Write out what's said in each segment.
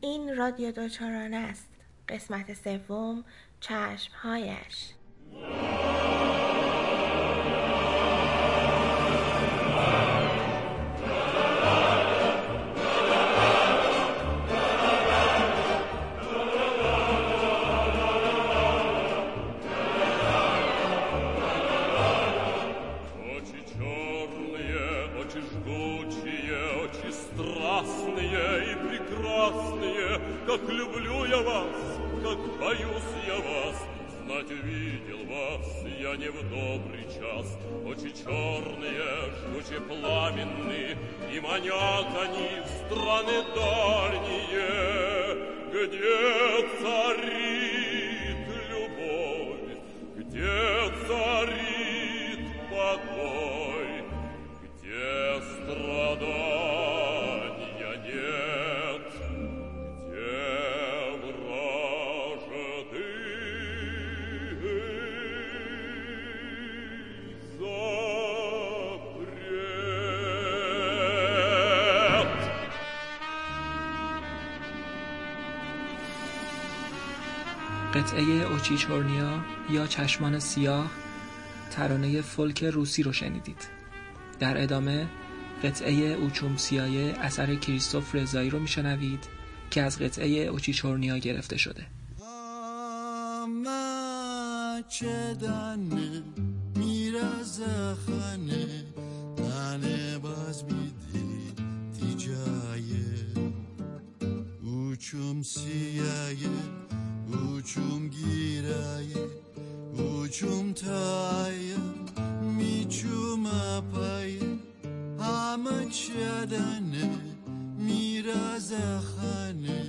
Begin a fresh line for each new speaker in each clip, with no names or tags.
این رادیو دوچارانه است. قسمت سوم چشمهایش.
Я не в добрый час. Очи черные, жгуче пламенные, и манят они в страны дальние, где царит любовь, где царит
قطعه اوچیچورنیا یا چشمان سیاه ترانه فولک روسی رو شنیدید. در ادامه قطعه اوچوم سیایه اثر کریستوف رضایی رو میشنوید که از قطعه اوچیچورنیا گرفته شده.
Uçum giraje, uçum taje, mi čum apaje, a mčadane, mi razahane,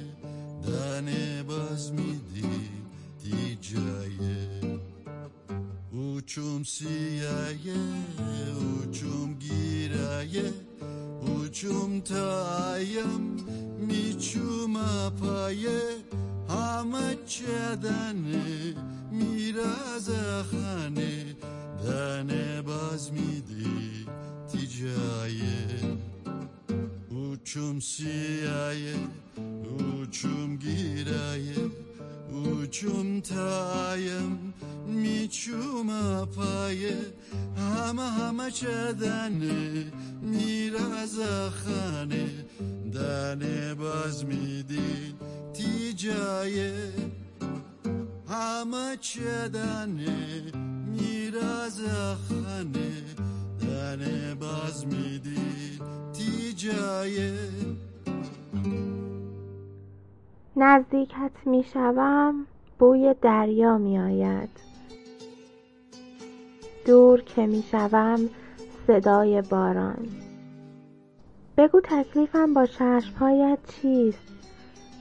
da ne bazmidi. Uçum siyaje, uçum giraje, uçum taje, همه چدنه میرازه خانه دنه باز میدی تیجایه اوچوم سیایه اوچوم گیرایه اوچوم تایم میچوم پایه همه همه چدنه
نزدیکت می‌شوم بوی دریا میآید. دور که می‌شوم صدای باران. بگو تکلیفم با چشمهایت چیست؟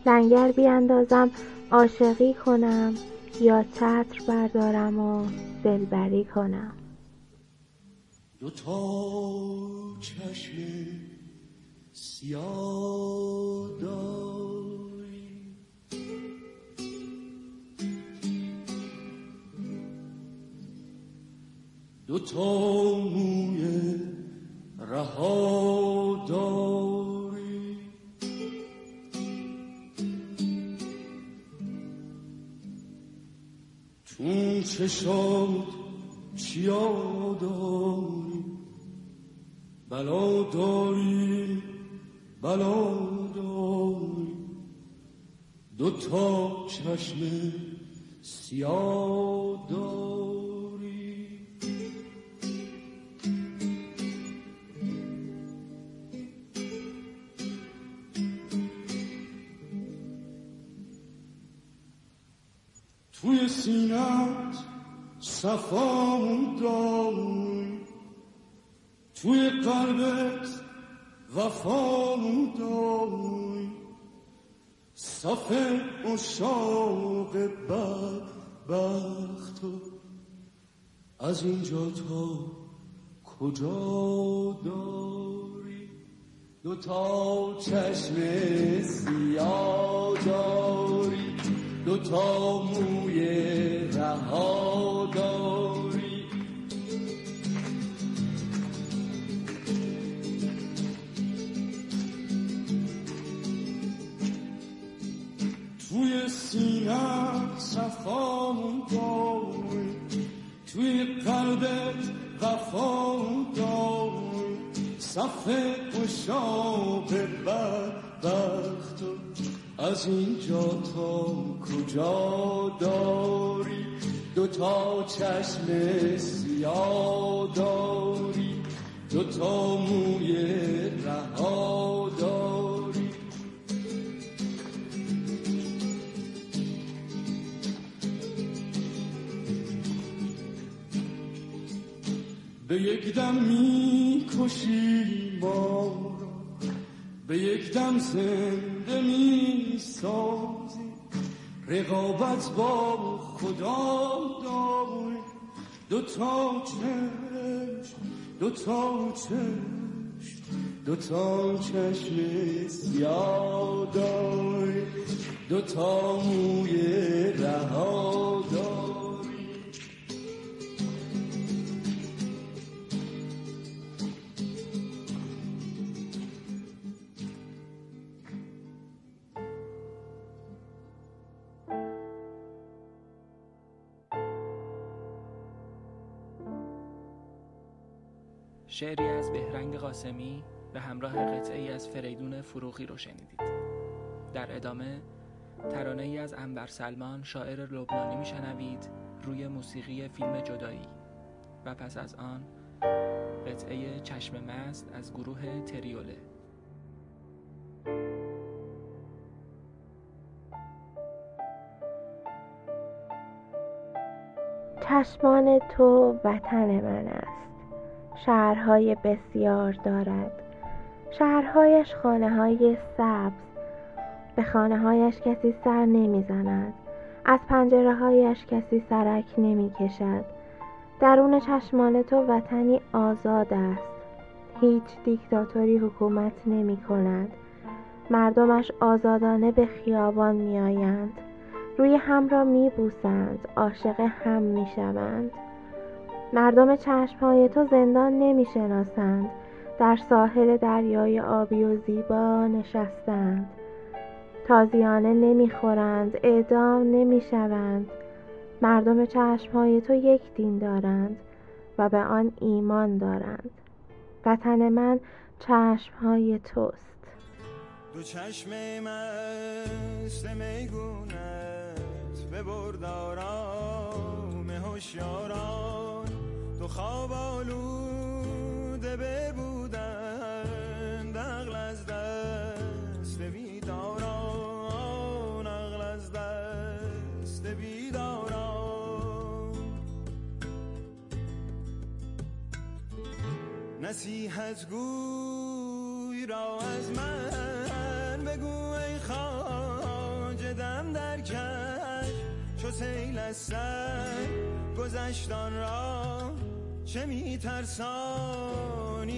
لنگر بیاندازم عاشقی کنم یا چتر بردارم و دلبری کنم؟
دو تا چشم سیاه دو تا موی رها داری. اون چشات چیا داری؟ بلا داری بلا داری. دو تا چشم سیاه داری. توی سینت صفامون داری توی قلبت وفامون داری صف اشاق بدبخت از اینجا تا کجا داری دو تا چشم سیاه داری تا موی رها داری سینم صفامون داری. توی قلب وفامون داری. صف به بدبخت از اینجا تا کجا داری؟ دوتا چشم سیاه داری. دوتا موی رها داری. به یک دم می‌کشی ما را. به یک دم زنده رقابت با خدا داری دوتا چشم دوتا چشم دوتا چشم سیاه داری دوتا موی رها
قاسمی به همراه قطعه ای از فریدون فروغی رو شنیدید. در ادامه ترانه ای از انبر سلمان شاعر لبنانی میشنوید روی موسیقی فیلم جدایی. و پس از آن قطعه چشم مست از گروه تریوله.
چشمان تو وطن من است. شهرهای بسیار دارد. شهرهایش خانه های سبز. به خانه هایش کسی سر نمی زند از پنجره هایش کسی سرک نمی کشد درون چشمان تو وطنی آزاد است. هیچ دیکتاتوری حکومت نمی کند مردمش آزادانه به خیابان می آیند روی هم را می بوسند عاشق هم می شوند مردم چشمهای تو زندان نمی شناسند در ساحل دریای آبی و زیبا نشستند. تازیانه نمی خورند اعدام نمی شوند مردم چشمهای تو یک دین دارند و به آن ایمان دارند. وطن من چشمهای توست.
دو چشم مست میگونت به بردارام هوشیاران. خواب آلوده ببودن نقل از دست بیداران نقل از دست بیداران. نصیحت گوی را از من بگو ای خاج دم در کش چو سیل از سر گذشتان را چه میترسانی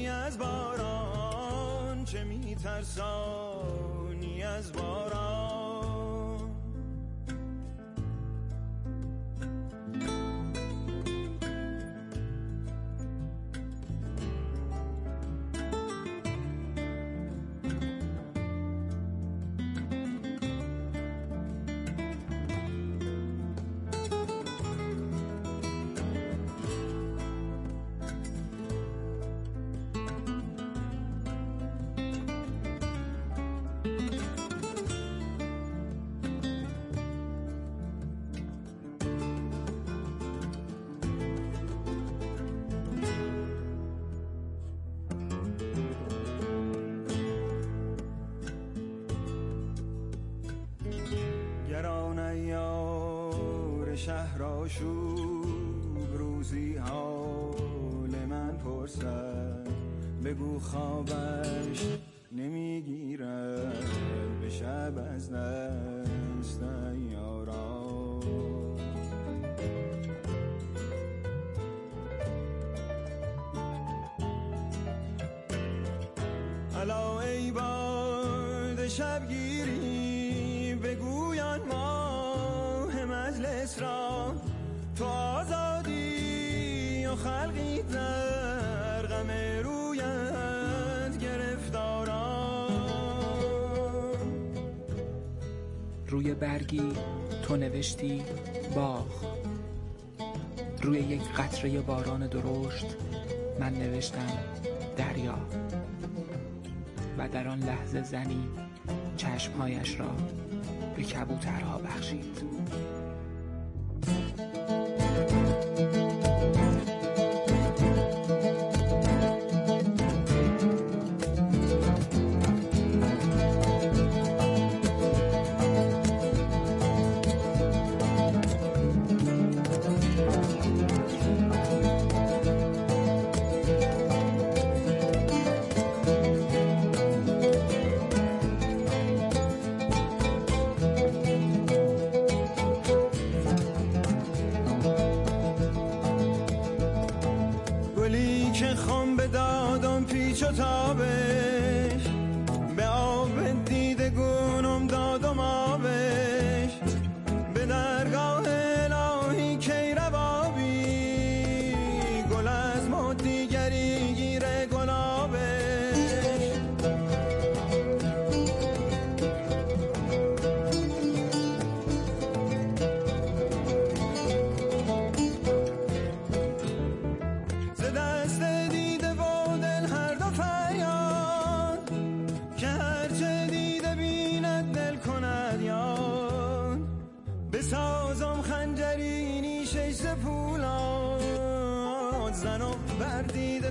از باران؟ چه میترسانی از باران؟ بگو خوابش نمی‌گیرد. به شب از دست یاران الا ای باد شبگیری بگویان برگی تو نوشتی باغ. روی یک قطره باران درشت من نوشتم دریا. و در آن لحظه زنی چشمهایش را به کبوترها بخشید.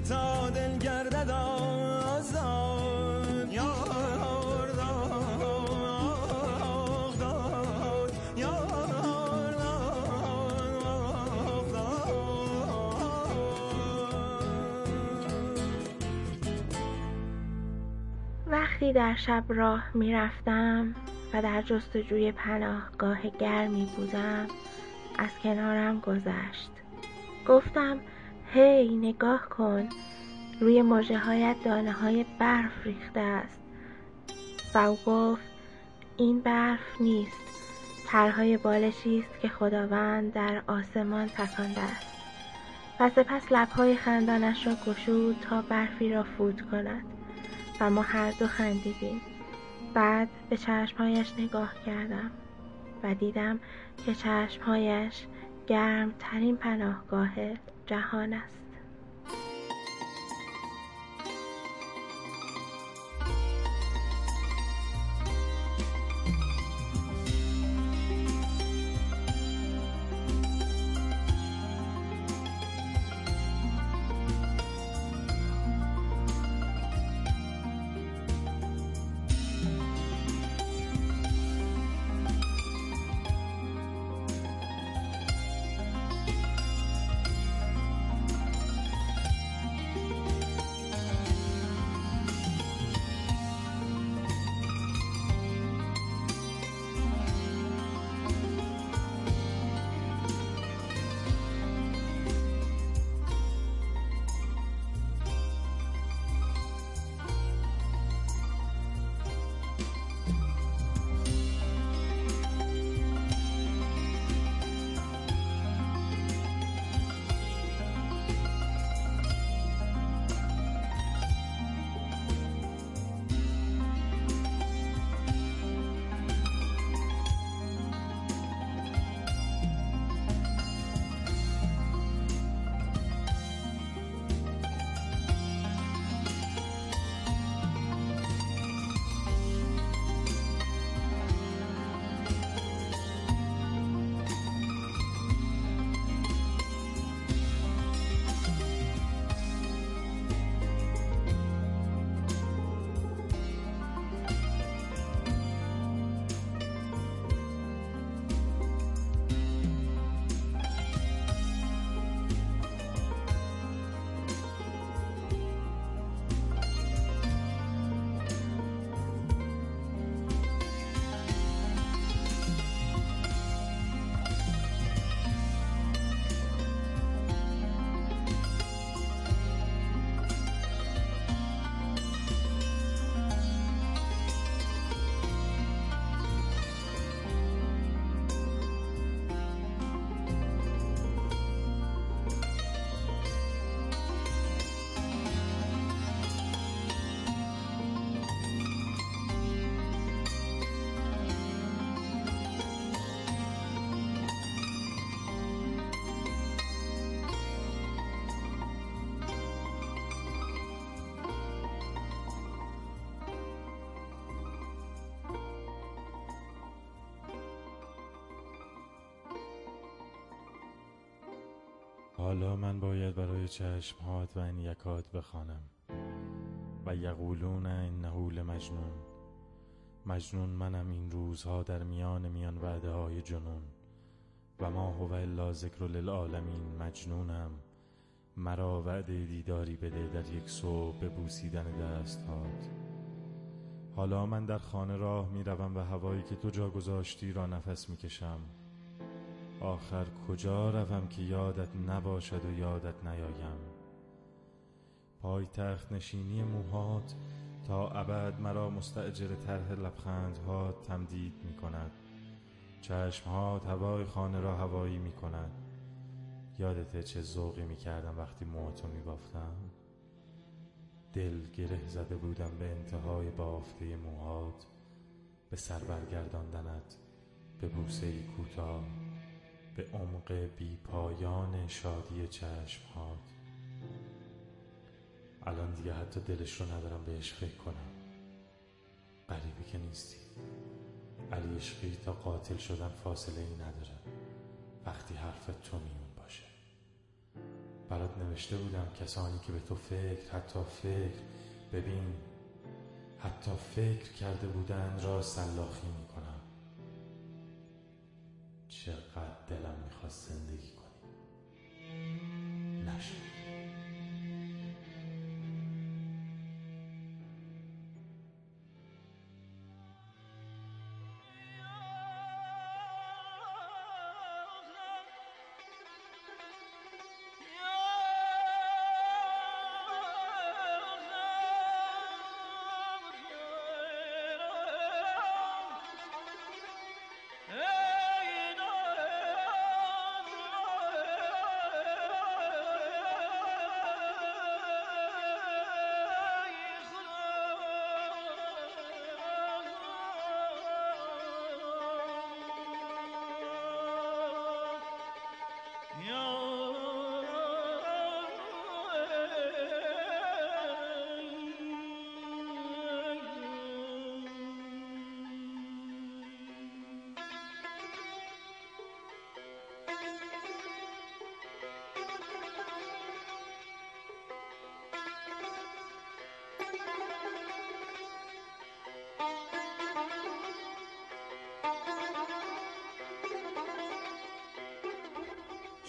تا دل گردد آزاد.
وقتی در شب راه می رفتم و در جستجوی پناهگاه گرمی بودم از کنارم گذشت. گفتم هی نگاه کن. روی مژه هایت دانه های برف ریخته است. و گفت این برف نیست. پرهای بالشی است که خداوند در آسمان تکانده است. و سپس لبهای خندانش را گشود تا برفی را فوت کند. و ما هر دو خندیدیم. بعد به چشمهایش نگاه کردم و دیدم که چشمهایش گرم ترین پناهگاه جهان است.
حالا من باید برای چشمهات و این یکات بخوانم. و یقولون انه لمجنون. مجنون منم این روزها در میان میان وعده های جنون. و ما هو الا ذکر للعالمین مجنونم. مرا وعده دیداری بده در یک صبح به بوسیدن دستهات. حالا من در خانه راه می روم و هوایی که تو جا گذاشتی را نفس می کشم آخر کجا روم که یادت نباشد و یادت نیایم؟ پای تخت نشینی موهات تا ابد مرا مستعجر طرح لبخندها تمدید می کند چشمهات هوای خانه را هوایی می کند یادته چه ذوقی می کردم وقتی موهاتو می بافتم دل گره زده بودم به انتهای بافته موهات. به سر برگرداندنت به بوسه کوتاه. به عمق بی پایان شادی چشمهات الان دیگه حتی دلش رو ندارم بهش فکر کنم. غریبی که نیستی. علی عشقی تا قاتل شدن فاصله ای نداره. وقتی حرف تو میون باشه. برات نوشته بودم کسانی که به تو فکر حتی فکر ببین حتی فکر کرده بودن را سلاخی می‌کنم چقدر دلم می‌خواست زندگی کنی نشد.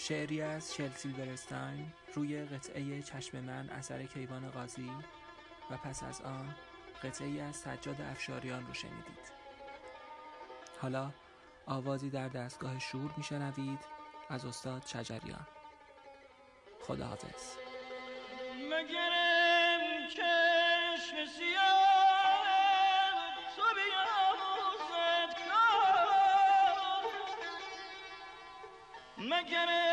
شعری از شل سیلورستاین روی قطعه چشم من اثر کیوان قاضی و پس از آن قطعه از سجاد افشاریان رو شنیدید. حالا آوازی در دستگاه شور میشنوید از استاد شجریان. خداحافظ.
مگرم چشم سیاه مگرم